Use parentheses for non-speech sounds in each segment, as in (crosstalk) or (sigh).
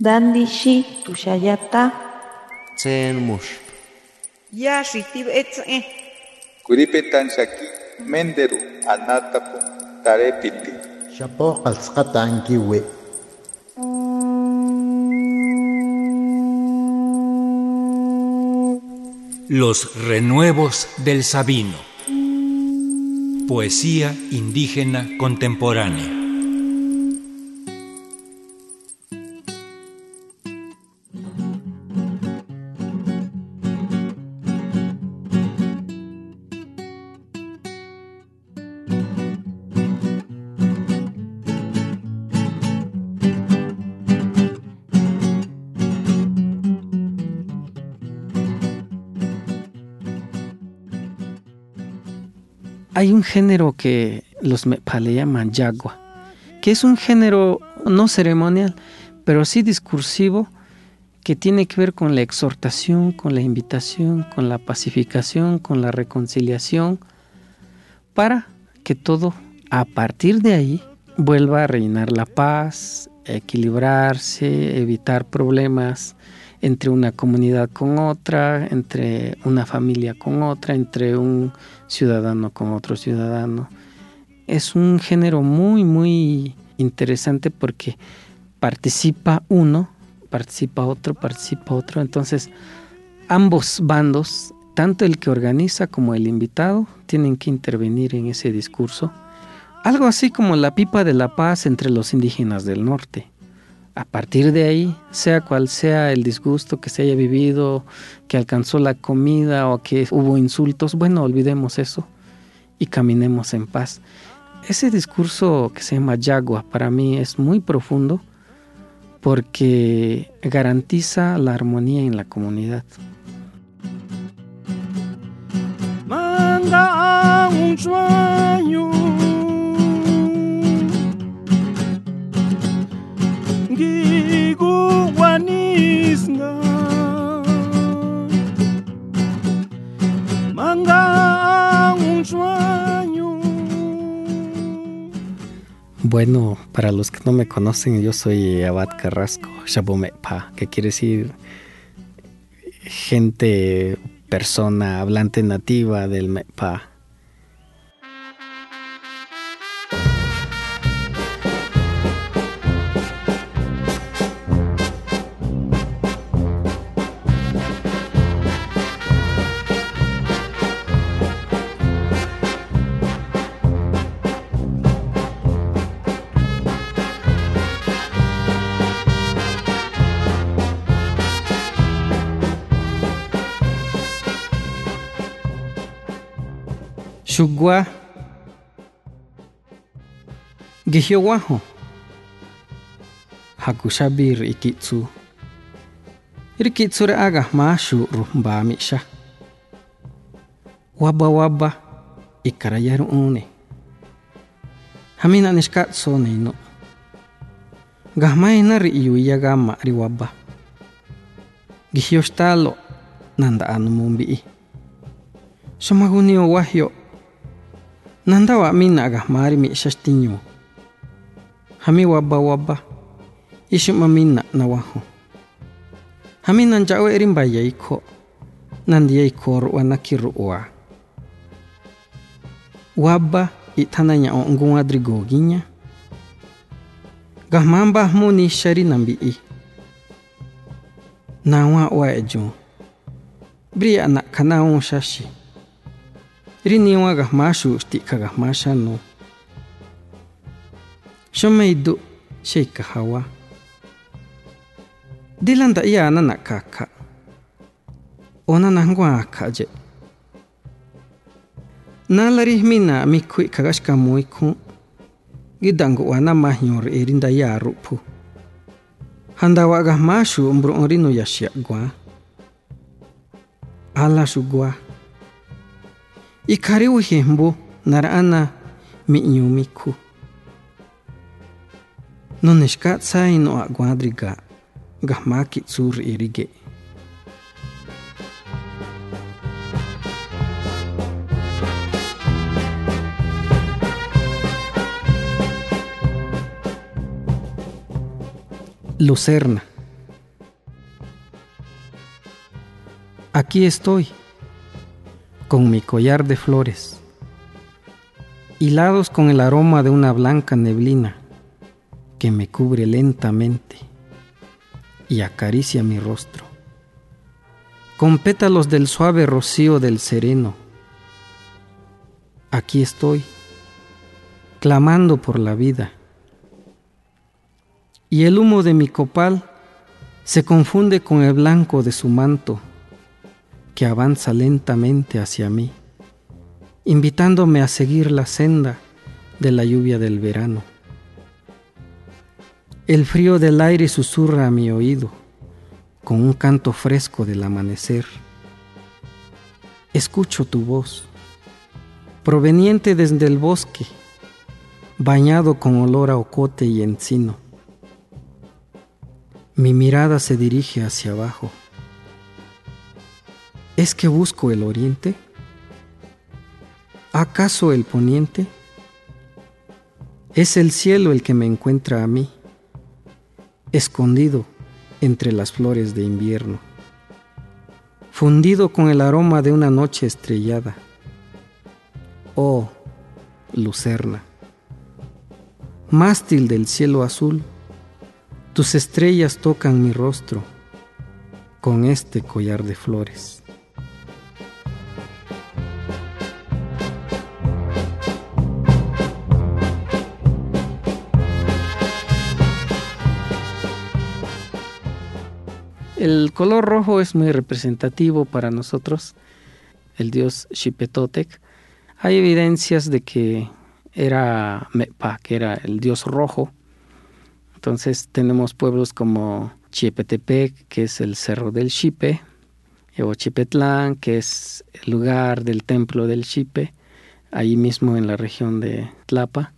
Dandishi tushayata. Tsen mush. Ya shitib etze. Kuripetan shaki menderu anatapu tarepiti. Shapo ankiwe. Los renuevos del Sabino. Poesía indígena contemporánea. Hay un género que los mepa le llaman yagua, que es un género no ceremonial, pero sí discursivo, que tiene que ver con la exhortación, con la invitación, con la pacificación, con la reconciliación, para que todo a partir de ahí vuelva a reinar la paz, equilibrarse, evitar problemas entre una comunidad con otra, entre una familia con otra, entre un ciudadano con otro ciudadano. Es un género muy, muy interesante porque participa uno, participa otro, participa otro. Entonces, ambos bandos, tanto el que organiza como el invitado, tienen que intervenir en ese discurso. Algo así como la pipa de la paz entre los indígenas del norte a partir de ahí, sea cual sea el disgusto que se haya vivido, que alcanzó la comida o que hubo insultos, bueno, olvidemos eso y caminemos en paz. Ese discurso que se llama Yagua para mí es muy profundo porque garantiza la armonía en la comunidad. Manda un sueño Bueno, para los que no me conocen, yo soy Abad Carrasco, Shabomepa, que quiere decir gente, persona hablante nativa del Mepa. Shugwa Gihyowaho Hakushabir ikitsu. Irikitsure aga mashu rumba misha Waba waba ikarayaru une Hamina nishkatso neino Gahmaina ri iyu iyaga ma ri waba. Gihyoshtalo nanda anu mumbi Shomaguni wahyo nanda wa minna aga mari mi shashtinyo hami wabba wabba. Ishuma minna nawaho hami nanjawe erimba yaiko nandi yaiko ruwa nakiruwa wabba itananya ongun adrigoginya gahmamba muni shari nambi'i nawa wa ejo. Bria na kanaun shashi ri masu gajmaxu xti'kja gajmaxa nu Shome idu xeikajawa dila nda'yana na'ka kja ona najnguan kja'ye nala ri jmína mikjui'kja kjagaxkamu ikjún nguida̱'ngu'ana irinda rꞌe rupu. ndayáa ruphu masu gajmaxu mbruꞌun ri nuyaxiꞌaguaan ala xuguaa ikari wijejmbu nar'ana mi'ñu mikju none xka tsa ino akuan Lucerna. Aquí estoy con mi collar de flores, hilados con el aroma de una blanca neblina que me cubre lentamente y acaricia mi rostro, con pétalos del suave rocío del sereno. Aquí estoy, clamando por la vida, y el humo de mi copal se confunde con el blanco de su manto que avanza lentamente hacia mí, invitándome a seguir la senda de la lluvia del verano. El frío del aire susurra a mi oído con un canto fresco del amanecer. Escucho tu voz, proveniente desde el bosque, bañado con olor a ocote y encino. Mi mirada se dirige hacia abajo ¿Es que busco el oriente? ¿Acaso el poniente? Es el cielo el que me encuentra a mí, escondido entre las flores de invierno, fundido con el aroma de una noche estrellada. Oh, lucerna, mástil del cielo azul, tus estrellas tocan mi rostro con este collar de flores. El color rojo es muy representativo para nosotros, el dios Xipetotec. Hay evidencias de que era que era el dios rojo. Entonces tenemos pueblos como Chiepetepec, que es el cerro del Xipe, o Chipetlán, que es el lugar del templo del Xipe, ahí mismo en la región de Tlapa.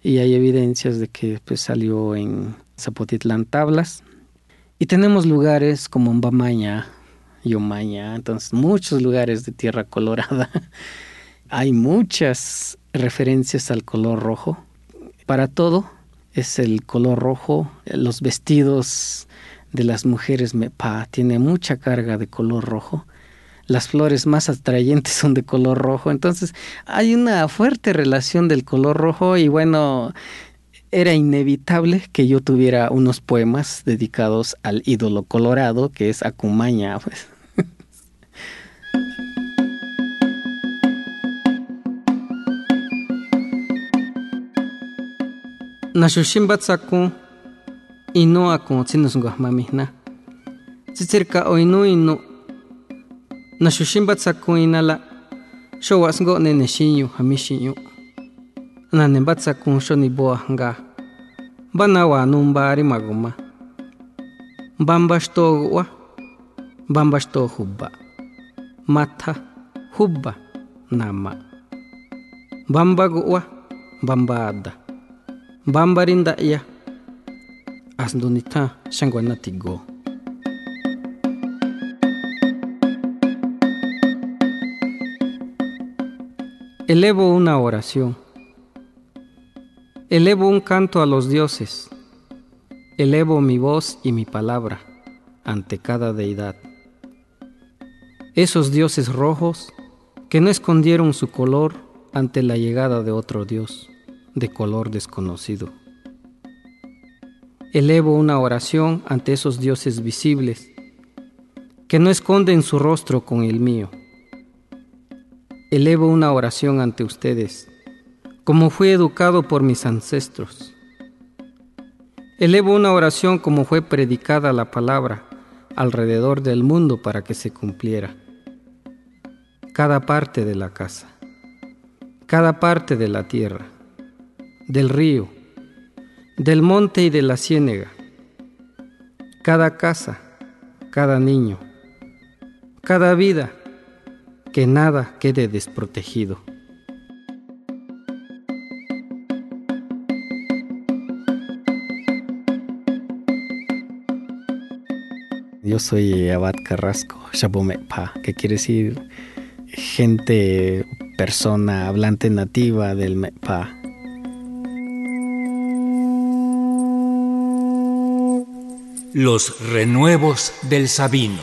Y hay evidencias de que pues, salió en Zapotitlán Tablas, y tenemos lugares como Mbamaña, Yomaña, entonces muchos lugares de tierra colorada. (laughs) Hay muchas referencias al color rojo. Para todo es el color rojo. Los vestidos de las mujeres mepa tiene mucha carga de color rojo. Las flores más atrayentes (laughs) son de color rojo. Entonces hay una fuerte relación del color rojo y bueno, era inevitable que yo tuviera unos poemas dedicados al ídolo colorado que es Acumaña. (laughs) Pues. Hamishinyu. nane batsa kun shoni boa nga. Bana wa numbari maguma. Bamba shto wa bamba shto hubba matha hubba nama. Bamba wa bamba ada bamba rinda ya asdunita shangwana tigo. Elevo una oración Elevo un canto a los dioses, elevo mi voz y mi palabra ante cada deidad. Esos dioses rojos que no escondieron su color ante la llegada de otro dios de color desconocido. Elevo una oración ante esos dioses visibles que no esconden su rostro con el mío. Elevo una oración ante ustedes como fui educado por mis ancestros. Elevo una oración como fue predicada la palabra alrededor del mundo para que se cumpliera. Cada parte de la casa, cada parte de la tierra, del río, del monte y de la ciénega, cada casa, cada niño, cada vida, que nada quede desprotegido. Soy Abad Carrasco, Shabomepa, que quiere decir gente, persona, hablante nativa del Mepa. Los renuevos del Sabino.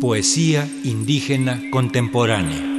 Poesía indígena contemporánea.